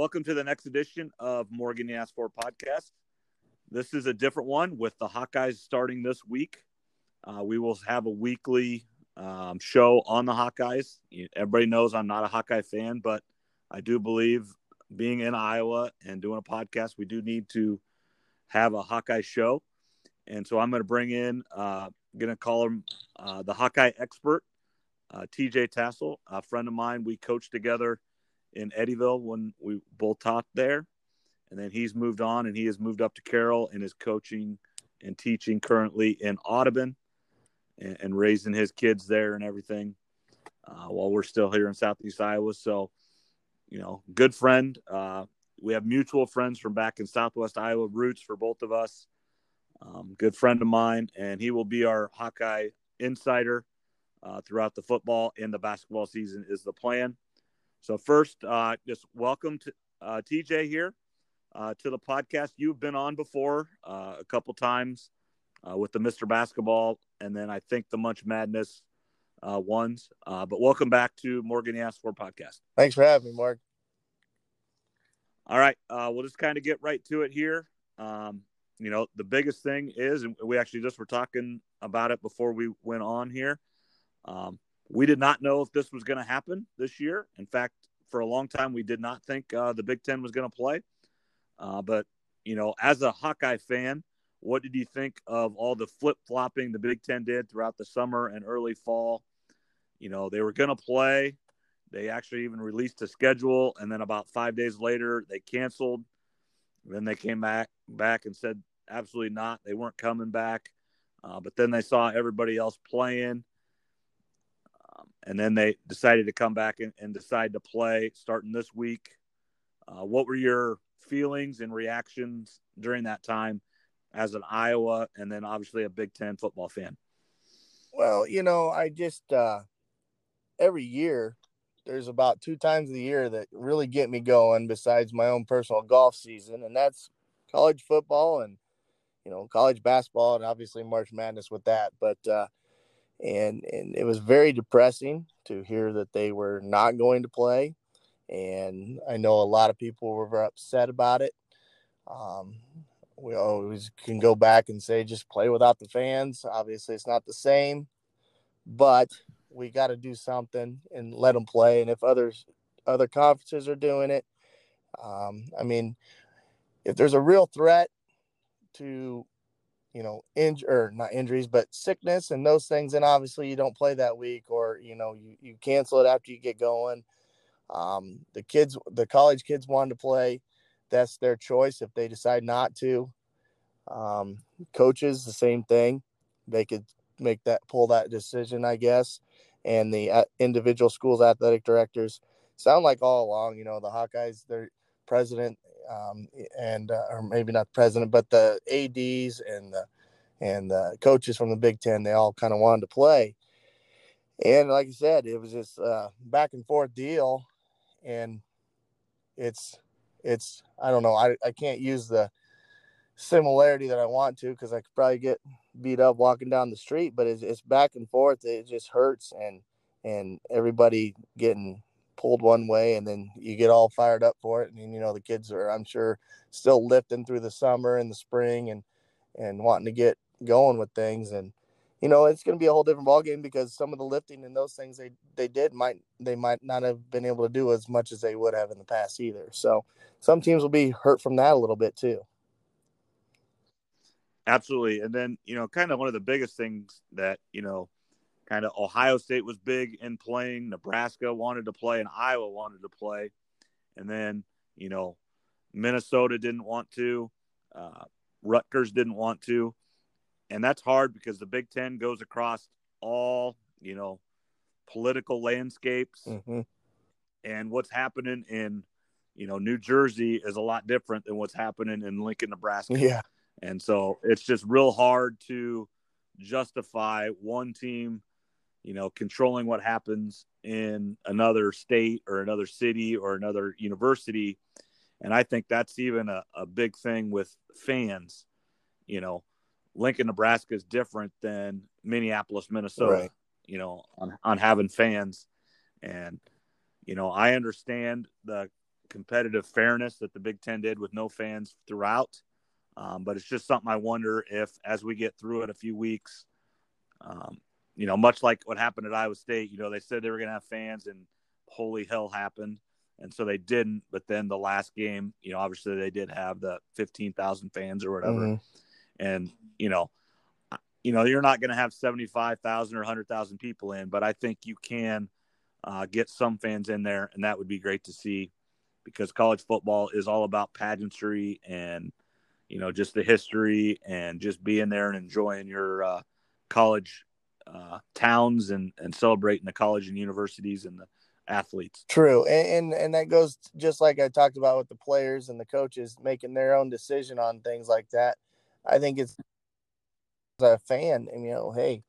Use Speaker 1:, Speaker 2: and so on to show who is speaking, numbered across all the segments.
Speaker 1: welcome to the next edition of Morgan For podcast. This is a different one with the Hawkeyes starting this week. Uh, we will have a weekly um, show on the Hawkeyes. Everybody knows I'm not a Hawkeye fan, but I do believe being in Iowa and doing a podcast, we do need to have a Hawkeye show. And so I'm going to bring in, uh, going to call him uh, the Hawkeye expert, uh, TJ Tassell, a friend of mine. We coached together in Eddyville when we both taught there. And then he's moved on and he has moved up to Carroll and is coaching and teaching currently in Audubon and, and raising his kids there and everything uh, while we're still here in Southeast Iowa. So, you know, good friend. Uh, we have mutual friends from back in Southwest Iowa, roots for both of us. Um, good friend of mine, and he will be our Hawkeye insider uh, throughout the football and the basketball season is the plan. So first, uh, just welcome to uh, TJ here uh, to the podcast. You've been on before uh, a couple times uh, with the Mr. Basketball, and then I think the Munch Madness uh, ones. Uh, but welcome back to Morgan Asked For podcast.
Speaker 2: Thanks for having me, Mark.
Speaker 1: All right, uh, we'll just kind of get right to it here. Um, you know, the biggest thing is, and we actually just were talking about it before we went on here. Um, we did not know if this was going to happen this year. In fact, for a long time, we did not think uh, the Big Ten was going to play. Uh, but you know, as a Hawkeye fan, what did you think of all the flip flopping the Big Ten did throughout the summer and early fall? You know, they were going to play. They actually even released a schedule, and then about five days later, they canceled. Then they came back back and said absolutely not. They weren't coming back. Uh, but then they saw everybody else playing and then they decided to come back and, and decide to play starting this week. Uh, what were your feelings and reactions during that time as an Iowa and then obviously a Big Ten football fan?
Speaker 2: Well, you know, I just uh, every year there's about two times a year that really get me going besides my own personal golf season, and that's college football and you know college basketball and obviously March Madness with that. But uh, and and it was very depressing to hear that they were not going to play. And i know a lot of people were upset about it. Um, we always can go back and say just play without the fans. Obviously it's not the same but we got to do something and let them play. And if others other conferences are doing it um, i mean if there's a real threat to you know, inj or not injuries, but sickness and those things. And obviously you don't play that week or, you know, you, you cancel it after you get going. Um, the kids, the college kids wanted to play. That's their choice. If they decide not to, um, coaches, the same thing. They could make that, pull that decision, I guess. And the uh, individual schools athletic directors sound like all along, you know, the Hawkeyes, their president um, and uh, or maybe not the president, but the ads and the and the coaches from the Big Ten. They all kind of wanted to play, and like I said, it was just a back and forth deal, and it's it's I don't know I I can't use the similarity that I want to because I could probably get beat up walking down the street, but it's, it's back and forth. It just hurts and and everybody getting pulled one way and then you get all fired up for it and you know the kids are i'm sure still lifting through the summer and the spring and and wanting to get going with things. And you know it's going to be a whole different ball game because some of the lifting and those things they they did might they might not have been able to do as much as they would have in the past either. So some teams will be hurt from that a little bit too.
Speaker 1: Absolutely. And then you know kind of one of the biggest things that you know kind of Ohio State was big in playing. Nebraska wanted to play, and Iowa wanted to play, and then you know Minnesota didn't want to, uh, Rutgers didn't want to, and that's hard because the Big Ten goes across all you know political landscapes, mm-hmm. and what's happening in you know New Jersey is a lot different than what's happening in Lincoln, Nebraska.
Speaker 2: Yeah,
Speaker 1: and so it's just real hard to justify one team you know, controlling what happens in another state or another city or another university. And I think that's even a, a big thing with fans. You know, Lincoln, Nebraska is different than Minneapolis, Minnesota, right. you know, on, on having fans. And, you know, I understand the competitive fairness that the Big Ten did with no fans throughout. Um, but it's just something I wonder if, as we get through it a few weeks, um, you know, much like what happened at Iowa State, you know, they said they were going to have fans, and holy hell happened, and so they didn't. But then the last game, you know, obviously they did have the fifteen thousand fans or whatever, mm-hmm. and you know, you know, you're not going to have seventy five thousand or hundred thousand people in, but I think you can uh, get some fans in there, and that would be great to see because college football is all about pageantry and you know just the history and just being there and enjoying your uh, college uh, towns and and celebrating the college and universities and the athletes.
Speaker 2: True, and, and and that goes just like I talked about with the players and the coaches making their own decision on things like that. I think it's as a fan, and you know, hey,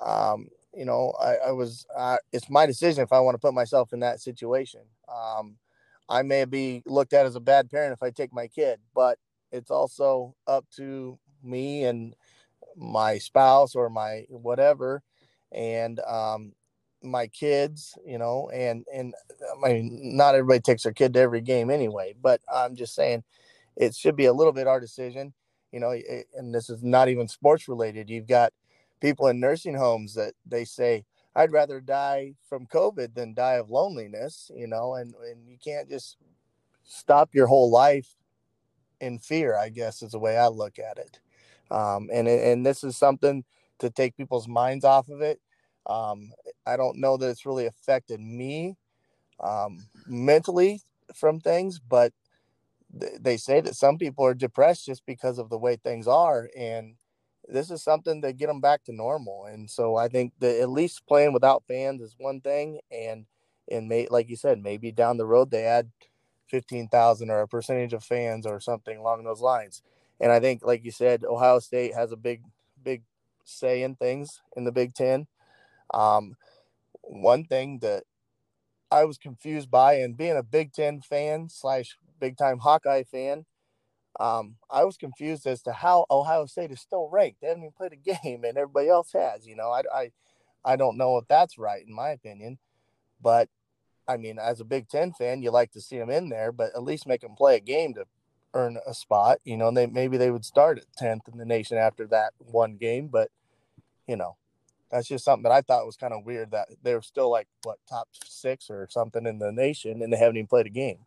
Speaker 2: um, you know, I, I was, uh, it's my decision if I want to put myself in that situation. Um, I may be looked at as a bad parent if I take my kid, but it's also up to me and my spouse or my whatever, and um, my kids, you know, and and I mean, not everybody takes their kid to every game anyway, but I'm just saying, it should be a little bit our decision, you know, and this is not even sports related. You've got people in nursing homes that they say I'd rather die from COVID than die of loneliness, you know, and, and you can't just stop your whole life in fear, I guess is the way I look at it. Um, and, and this is something to take people's minds off of it. Um, I don't know that it's really affected me um, mentally from things, but th- they say that some people are depressed just because of the way things are. And this is something to get them back to normal. And so I think that at least playing without fans is one thing. And, and may, like you said, maybe down the road they add 15,000 or a percentage of fans or something along those lines. And I think, like you said, Ohio State has a big, big say in things in the Big Ten. Um, one thing that I was confused by, and being a Big Ten fan slash big time Hawkeye fan, um, I was confused as to how Ohio State is still ranked. They haven't even played a game, and everybody else has. You know, I, I, I don't know if that's right in my opinion, but I mean, as a Big Ten fan, you like to see them in there, but at least make them play a game to earn a spot. You know, they maybe they would start at tenth in the nation after that one game, but you know, that's just something that I thought was kind of weird that they were still like what top six or something in the nation, and they haven't even played a game.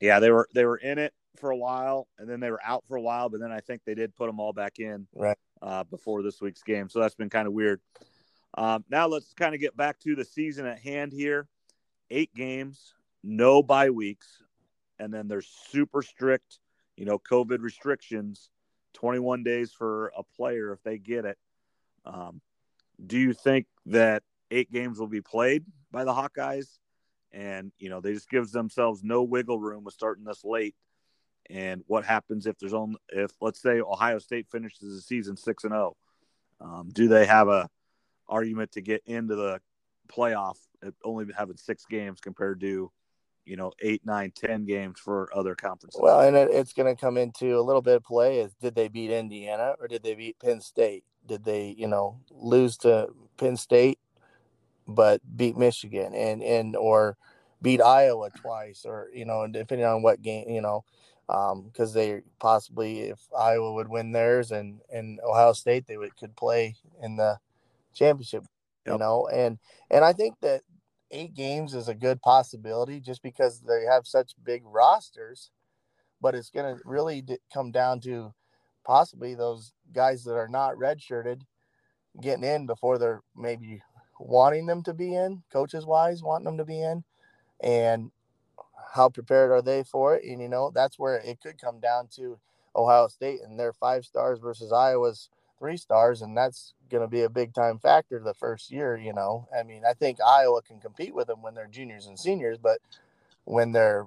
Speaker 1: Yeah, they were they were in it for a while, and then they were out for a while, but then I think they did put them all back in
Speaker 2: right
Speaker 1: uh, before this week's game. So that's been kind of weird. Um, now let's kind of get back to the season at hand here. Eight games, no bye weeks, and then there's super strict, you know, COVID restrictions. 21 days for a player if they get it. Um, do you think that eight games will be played by the Hawkeyes? And you know, they just gives themselves no wiggle room with starting this late and what happens if there's only if let's say Ohio State finishes the season six and zero, oh, um, do they have a argument to get into the playoff at only having six games compared to you know eight nine ten games for other conferences
Speaker 2: well and it, it's going to come into a little bit of play is did they beat indiana or did they beat penn state did they you know lose to penn state but beat michigan and and or beat iowa twice or you know depending on what game you know because um, they possibly if Iowa would win theirs and and Ohio State they would could play in the championship, yep. you know, and and I think that eight games is a good possibility just because they have such big rosters, but it's going to really come down to possibly those guys that are not redshirted getting in before they're maybe wanting them to be in, coaches wise, wanting them to be in, and how prepared are they for it? And you know, that's where it could come down to Ohio State and their five stars versus Iowa's three stars, and that's going to be a big time factor the first year. You know, I mean, I think Iowa can compete with them when they're juniors and seniors, but when they're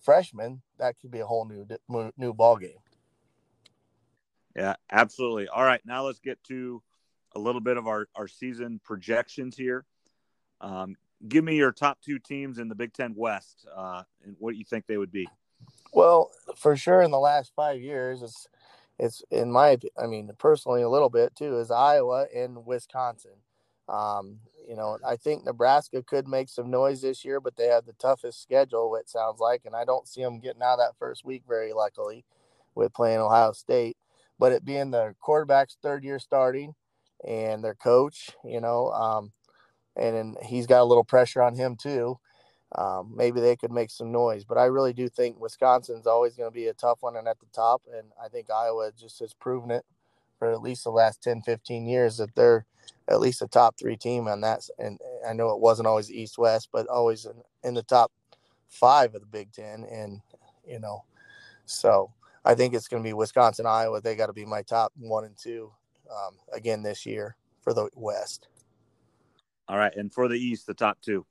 Speaker 2: freshmen, that could be a whole new new ball game.
Speaker 1: Yeah, absolutely. All right, now let's get to a little bit of our our season projections here. Um, give me your top two teams in the Big Ten West uh, and what you think they would be.
Speaker 2: Well, for sure, in the last five years, it's it's in my I mean personally a little bit too is Iowa and Wisconsin. Um, you know, I think Nebraska could make some noise this year, but they have the toughest schedule, it sounds like, and I don't see them getting out of that first week very luckily with playing Ohio State. But it being the quarterback's third year starting and their coach, you know, um, and, and he's got a little pressure on him too. Um, maybe they could make some noise, but I really do think Wisconsin's always going to be a tough one and at the top. And I think Iowa just has proven it for at least the last 10, 15 years that they're at least a top three team on that. And I know it wasn't always East West, but always in, in the top five of the Big Ten. And, you know, so I think it's going to be Wisconsin, Iowa. They got to be my top one and two um, again this year for the West.
Speaker 1: All right. And for the East, the top two.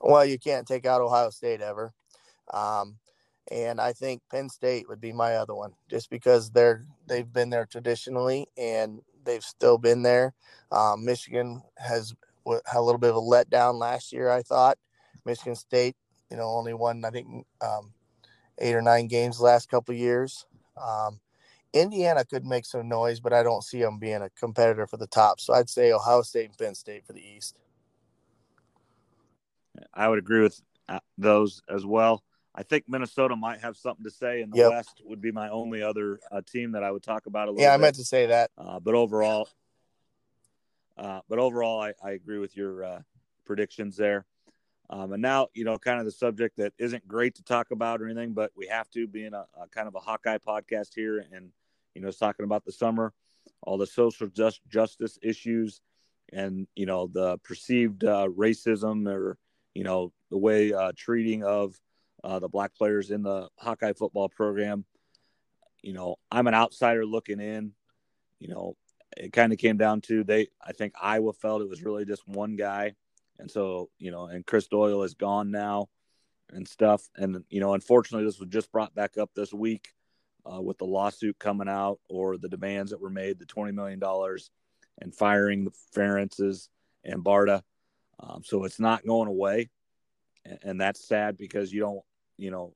Speaker 2: Well, you can't take out Ohio State ever. Um, and I think Penn State would be my other one, just because they're they've been there traditionally and they've still been there. Um, Michigan has had a little bit of a letdown last year. I thought Michigan State, you know, only won I think um, eight or nine games last couple years. Um, Indiana could make some noise, but I don't see them being a competitor for the top. So I'd say Ohio State and Penn State for the East.
Speaker 1: I would agree with uh, those as well. I think Minnesota might have something to say in the
Speaker 2: Yep.
Speaker 1: West. Would be my only other uh, team that I would talk about a little.
Speaker 2: Yeah, I meant to say that.
Speaker 1: Uh, but overall, uh, but overall, I, I agree with your uh, predictions there. Um, and now, you know, kind of the subject that isn't great to talk about or anything, but we have to, being a, a kind of a Hawkeye podcast here, and you know, it's talking about the summer, all the social just, justice issues, and you know, the perceived uh, racism or you know, the way uh, treating of uh, the black players in the Hawkeye football program. You know, I'm an outsider looking in. You know, it kind of came down to they. I think Iowa felt it was really just one guy, and so you know, and Chris Doyle is gone now, and stuff. And you know, unfortunately, this was just brought back up this week uh, with the lawsuit coming out or the demands that were made, the twenty million dollars, and firing the Ferentzes and Barta. Um, so it's not going away, and, and that's sad because you don't, you know,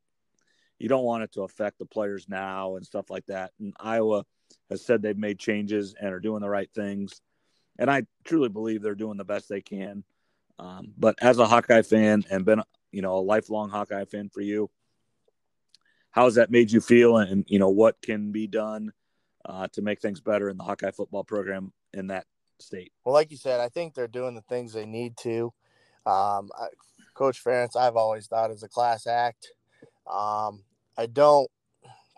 Speaker 1: you don't want it to affect the players now and stuff like that. And Iowa has said they've made changes and are doing the right things, and I truly believe they're doing the best they can. Um, but as a Hawkeye fan and been, you know, a lifelong Hawkeye fan for you, how has that made you feel? And you know, what can be done uh, to make things better in the Hawkeye football program in that state?
Speaker 2: Well, like you said, I think they're doing the things they need to. Um, I, Coach Ferentz, I've always thought is a class act. Um, I don't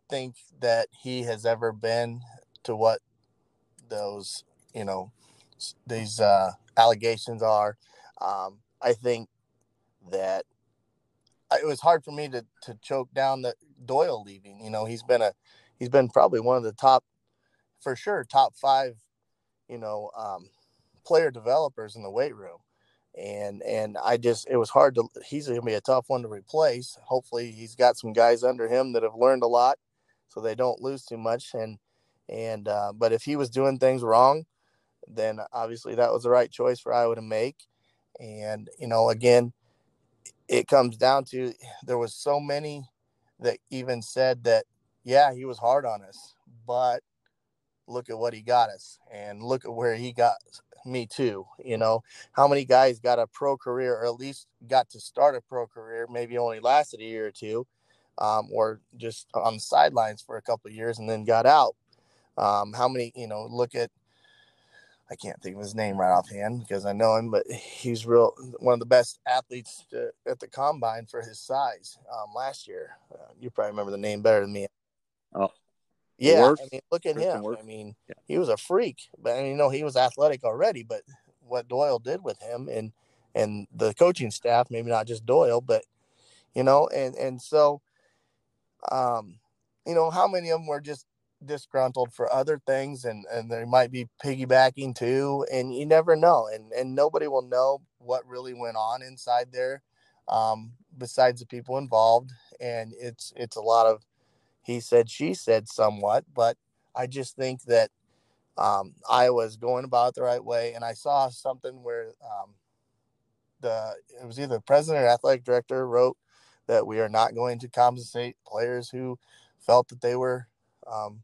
Speaker 2: think that he has ever been to what those, you know, these uh, allegations are. Um, I think that it was hard for me to to choke down the Doyle leaving. You know, he's been a he's been probably one of the top, for sure, top five you know, um, player developers in the weight room. And and I just it was hard to he's gonna be a tough one to replace. Hopefully he's got some guys under him that have learned a lot so they don't lose too much. And and uh, but if he was doing things wrong, then obviously that was the right choice for Iowa to make. And you know, again, it comes down to there was so many that even said that, yeah, he was hard on us, but look at what he got us and look at where he got me too you know? How many guys got a pro career or at least got to start a pro career maybe only lasted a year or two um, or just on the sidelines for a couple years and then got out? Um, how many you know look at i can't think of his name right offhand because i know him but he's real one of the best athletes to, at the combine for his size um, last year. Uh, you probably remember the name better than me.
Speaker 1: Oh,
Speaker 2: yeah? I mean, look at him. I mean,
Speaker 1: Yeah.
Speaker 2: he was a freak, but I mean, you know, he was athletic already. But what Doyle did with him and and the coaching staff, maybe not just Doyle, but you know, and and so, um, you know, how many of them were just disgruntled for other things, and and they might be piggybacking too, and you never know, and and nobody will know what really went on inside there, um, besides the people involved, and it's it's a lot of he said she said somewhat but i just think that um, iowa is going about the right way and i saw something where um, the it was either the president or athletic director wrote that we are not going to compensate players who felt that they were um,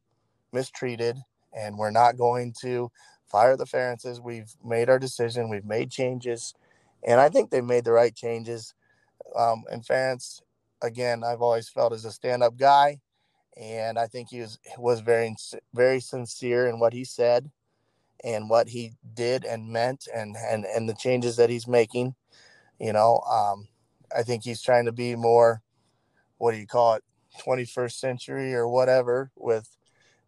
Speaker 2: mistreated and we're not going to fire the Ferentzes. We've made our decision. We've made changes, and I think they've made the right changes. Um, and Ferentz, again, I've always felt as a stand-up guy, and I think he was was very very sincere in what he said and what he did and meant, and and and the changes that he's making. You know, um, I think he's trying to be more, what do you call it, 21st century or whatever with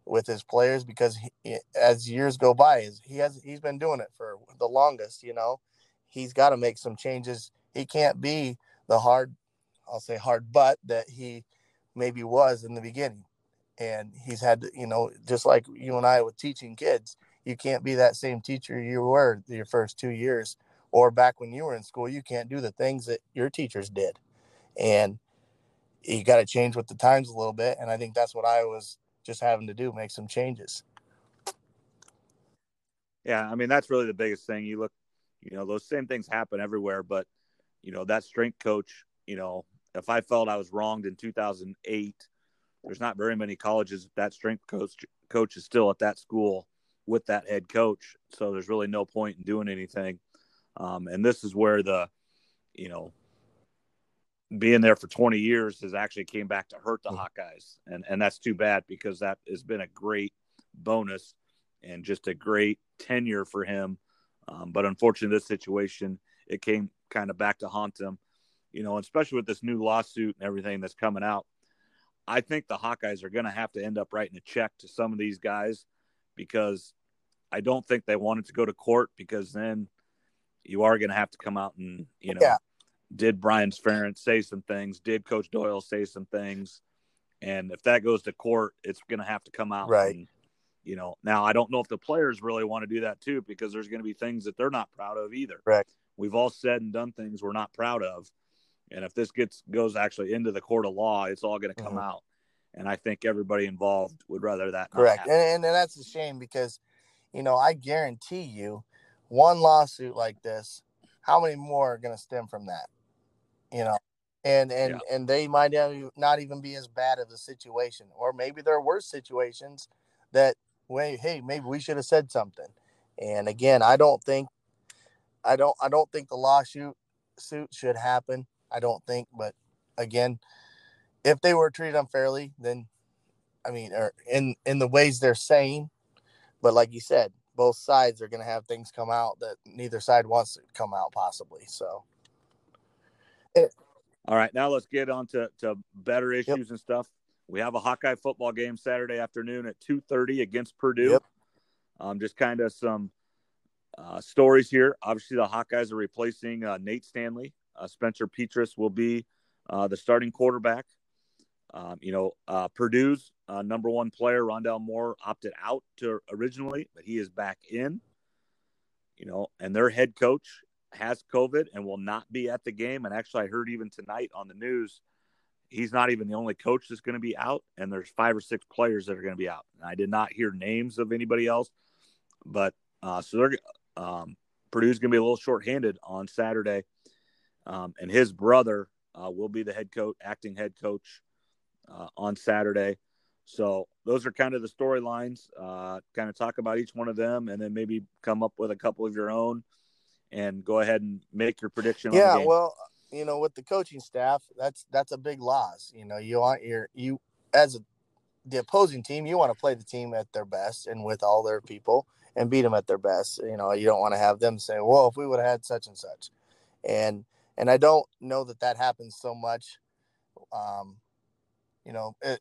Speaker 2: with his players because he, as years go by, he has he's been doing it for the longest. You know, he's got to make some changes. He can't be the hard, I'll say hard butt that he maybe was in the beginning. And he's had to, you know, just like you and I with teaching kids, you can't be that same teacher you were your first two years or back when you were in school. You can't do the things that your teachers did. And you got to change with the times a little bit. And I think that's what I was just having to do, make some changes.
Speaker 1: Yeah, I mean that's really the biggest thing. You look, you know, those same things happen everywhere, but you know that strength coach. You know, if I felt I was wronged in 2008, there's not very many colleges that strength coach coach is still at that school with that head coach. So there's really no point in doing anything. Um, and this is where the, you know, being there for 20 years has actually came back to hurt the mm-hmm. Hawkeyes, and and that's too bad because that has been a great bonus and just a great tenure for him. Um, but unfortunately, this situation it came kind of back to haunt him, you know, especially with this new lawsuit and everything that's coming out. I think the Hawkeyes are going to have to end up writing a check to some of these guys because I don't think they wanted to go to court because then you are going to have to come out and you know yeah did Brian Ferentz say some things? Did Coach Doyle say some things? And if that goes to court, it's going to have to come out.
Speaker 2: Right.
Speaker 1: And, you know, now I don't know if the players really want to do that too, because there's going to be things that they're not proud of either.
Speaker 2: Right.
Speaker 1: We've all said and done things we're not proud of. And if this gets goes actually into the court of law, it's all going to come mm-hmm. out. And I think everybody involved would rather that.
Speaker 2: Correct. And, and that's a shame because, you know, I guarantee you one lawsuit like this, how many more are going to stem from that? you know and and yeah. and they might not even be as bad of a situation or maybe there are worse situations that way. hey maybe we should have said something and again i don't think i don't i don't think the lawsuit suit should happen i don't think but again if they were treated unfairly then i mean or in in the ways they're saying but like you said both sides are going to have things come out that neither side wants to come out possibly so It,
Speaker 1: all right, now let's get on to, to better issues yep. and stuff. We have a Hawkeye football game Saturday afternoon at 2.30 against Purdue. Yep. Um, just kind of some uh, stories here. Obviously, the Hawkeyes are replacing uh, Nate Stanley. Uh, Spencer Petras will be uh, the starting quarterback. Um, you know, uh, Purdue's number one player, Rondale Moore, opted out to originally, but he is back in. You know, and their head coach has COVID and will not be at the game. And actually, I heard even tonight on the news, he's not even the only coach that's going to be out, and there's five or six players that are going to be out. And I did not hear names of anybody else, but uh, so they're um, Purdue's going to be a little shorthanded on Saturday, um, and his brother uh, will be the head coach, acting head coach uh, on Saturday. So those are kind of the storylines. Uh, kind of talk about each one of them, and then maybe come up with a couple of your own and go ahead and make your prediction.
Speaker 2: Yeah, well, you know, with the coaching staff, that's that's a big loss. You know, you want your you as a, the opposing team, you want to play the team at their best and with all their people and beat them at their best. You know, you don't want to have them say, "Well, if we would have had such and such," and and I don't know that that happens so much. Um, you know, it,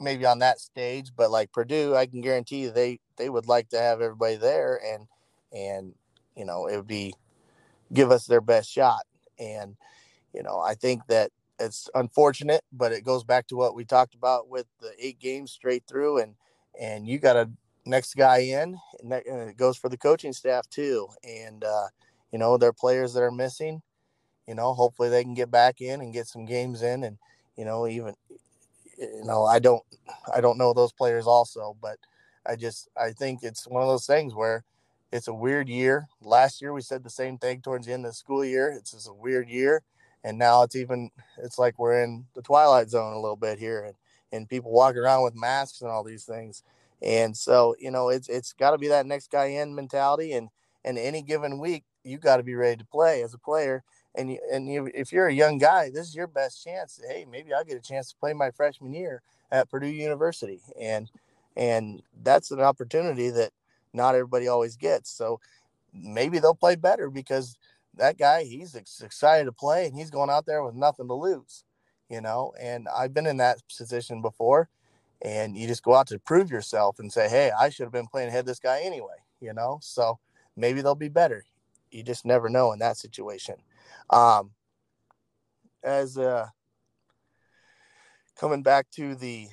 Speaker 2: maybe on that stage, but like Purdue, I can guarantee they they would like to have everybody there and and you know, it would be give us their best shot. And, you know, I think that it's unfortunate, but it goes back to what we talked about with the eight games straight through and, and you got a next guy in and, that, and it goes for the coaching staff too. And, uh, you know, there are players that are missing, you know, hopefully they can get back in and get some games in and, you know, even, you know, I don't, I don't know those players also, but I just, I think it's one of those things where, it's a weird year. Last year we said the same thing towards the end of the school year. It's just a weird year, and now it's even it's like we're in the twilight zone a little bit here, and and people walking around with masks and all these things. And so, you know, it's it's got to be that next guy in mentality. And and any given week, you got to be ready to play as a player. And you, and you, if you're a young guy, this is your best chance. Hey, maybe I'll get a chance to play my freshman year at Purdue University, and and that's an opportunity that not everybody always gets. So maybe they'll play better because that guy he's excited to play and he's going out there with nothing to lose, you know. And I've been in that position before, and you just go out to prove yourself and say, hey, I should have been playing ahead this guy anyway, you know. So maybe they'll be better. You just never know in that situation. Um, as uh, coming back to the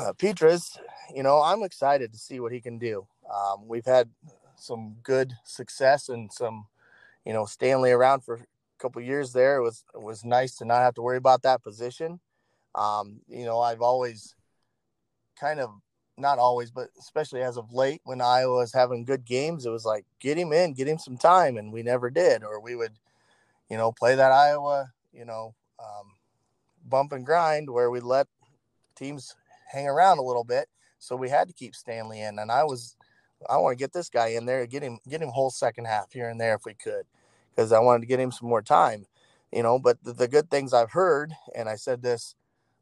Speaker 2: uh, Petras, you know, I'm excited to see what he can do. Um, we've had some good success and some, you know, Stanley around for a couple years there. It was it was nice to not have to worry about that position. Um, you know, I've always kind of not always, but especially as of late, when Iowa was having good games, it was like get him in, get him some time, and we never did. Or we would, you know, play that Iowa, you know, um, bump and grind where we let teams hang around a little bit. So we had to keep Stanley in, and I was, I want to get this guy in there, get him, get him whole second half here and there if we could, because I wanted to get him some more time, you know. But the, the good things I've heard, and I said this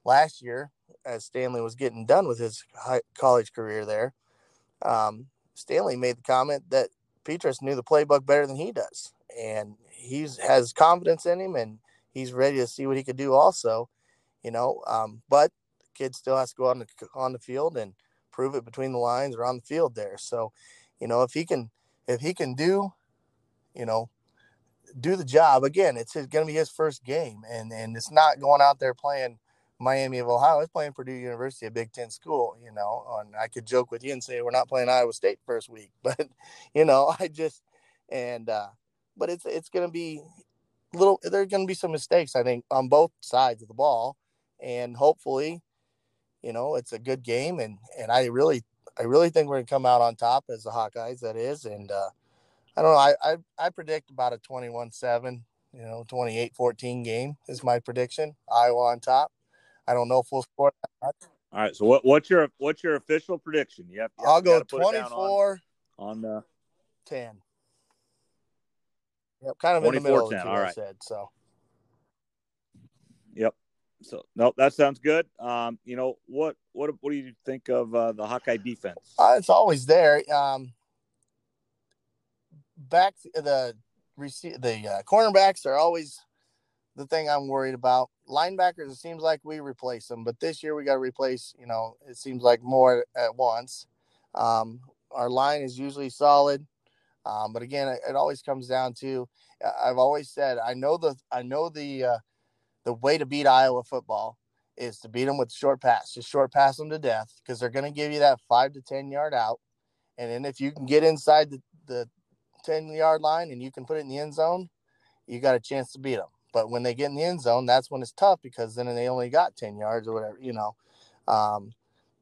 Speaker 2: last year as Stanley was getting done with his high, college career there, um, Stanley made the comment that Petras knew the playbook better than he does, and he's has confidence in him, and he's ready to see what he could do also, you know. Um, but the kid still has to go on the on the field and prove it between the lines or on the field there. So, you know, if he can if he can do, you know, do the job again, it's going to be his first game, and and it's not going out there playing Miami of Ohio. It's playing Purdue University, a Big Ten school. You know, and I could joke with you and say we're not playing Iowa State first week, but you know, I just and uh, but it's it's going to be little. There's going to be some mistakes, I think, on both sides of the ball, and hopefully, you know, it's a good game, and and I really I really think we're going to come out on top as the Hawkeyes. That is, and uh, I don't know. I, I I predict about a 21-7, you know, 28-14 game is my prediction. Iowa on top. I don't know if we'll score that
Speaker 1: much. All right. So what, what's your what's your official prediction? Yep.
Speaker 2: yep I'll go 24
Speaker 1: on, on the
Speaker 2: 10. Yep, kind of in the middle of All right. Said so.
Speaker 1: Yep. So no, that sounds good. Um, you know what? What what do you think of uh, the Hawkeye defense?
Speaker 2: Uh, it's always there. Um, back the receive the uh, cornerbacks are always the thing I'm worried about. Linebackers, it seems like we replace them, but this year we got to replace. You know, it seems like more at once. Um, our line is usually solid, um, but again, it, it, always comes down to. I've always said I know the I know the uh, the way to beat Iowa football is to beat them with short pass. Just short pass them to death because they're going to give you that five to ten yard out, and then if you can get inside the, the ten yard line and you can put it in the end zone, you got a chance to beat them. But when they get in the end zone, that's when it's tough because then they only got 10 yards or whatever, you know. Um,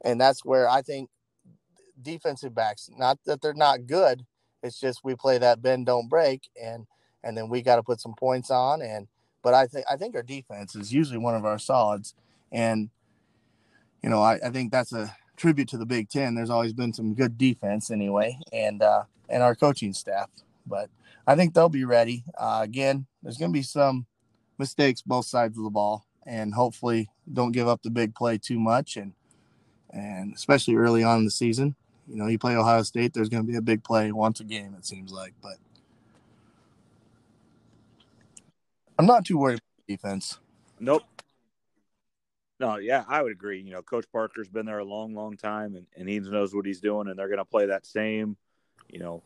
Speaker 2: and that's where I think defensive backs, not that they're not good, it's just we play that bend don't break and and then we got to put some points on and but I think I think our defense is usually one of our solids and you know I, I think that's a tribute to the Big Ten. There's always been some good defense anyway and uh and our coaching staff. But I think they'll be ready. Uh, again, there's going to be some mistakes both sides of the ball, and hopefully don't give up the big play too much, and and especially early on in the season. You know, you play Ohio State, there's going to be a big play once a game. It seems like, but I'm not too worried about defense.
Speaker 1: Nope. No, yeah, I would agree. You know, Coach Parker's been there a long, long time, and, and he knows what he's doing, and they're going to play that same, you know,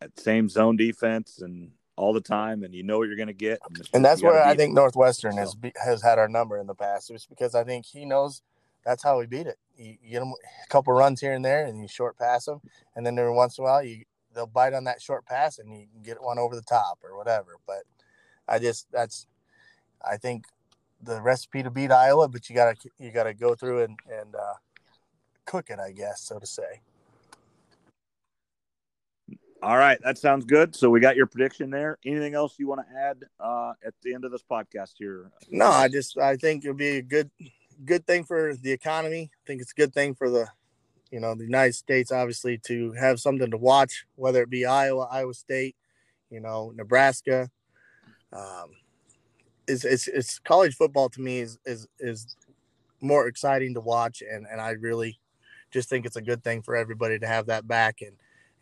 Speaker 1: that same zone defense, and all the time, and you know what you're going to get.
Speaker 2: And, and that's where I think Northwestern so. has has had our number in the past. It's because I think he knows that's how we beat it. You, you get them a couple runs here and there, and you short pass them, and then every once in a while you they'll bite on that short pass, and you can get one over the top or whatever. But I just that's I think the recipe to beat Iowa, but you gotta you gotta go through and and uh, cook it, I guess, so to say.
Speaker 1: All right, that sounds good. So we got your prediction there. Anything else you want to add uh, at the end of this podcast here?
Speaker 2: No, I just I think it'll be a good good thing for the economy. I think it's a good thing for the you know, the United States, obviously, to have something to watch, whether it be Iowa, Iowa State, you know, Nebraska. Um, it's, it's, it's college football to me is, is, is more exciting to watch. And, and I really just think it's a good thing for everybody to have that back. And,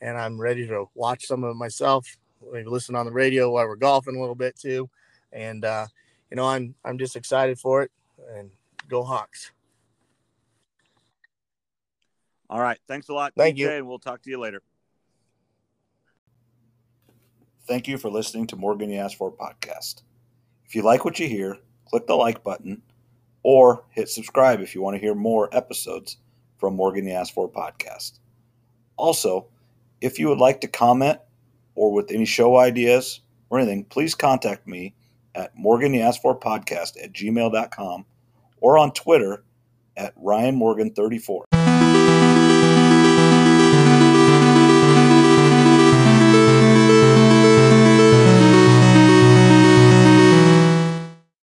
Speaker 2: and I'm ready to watch some of it myself, maybe listen on the radio while we're golfing a little bit too. And, uh, you know, I'm, I'm just excited for it and go Hawks.
Speaker 3: All right. Thanks a lot.
Speaker 2: Thank
Speaker 3: TJ,
Speaker 2: you.
Speaker 3: And we'll talk to you later.
Speaker 1: Thank you for listening to Morgan You Asked For podcast. If you like what you hear, click the like button or hit subscribe if you want to hear more episodes from Morgan You Asked For podcast. Also, if you would like to comment or with any show ideas or anything, please contact me at Morgan You Asked For podcast at gmail.com or on Twitter at Ryan Morgan 34.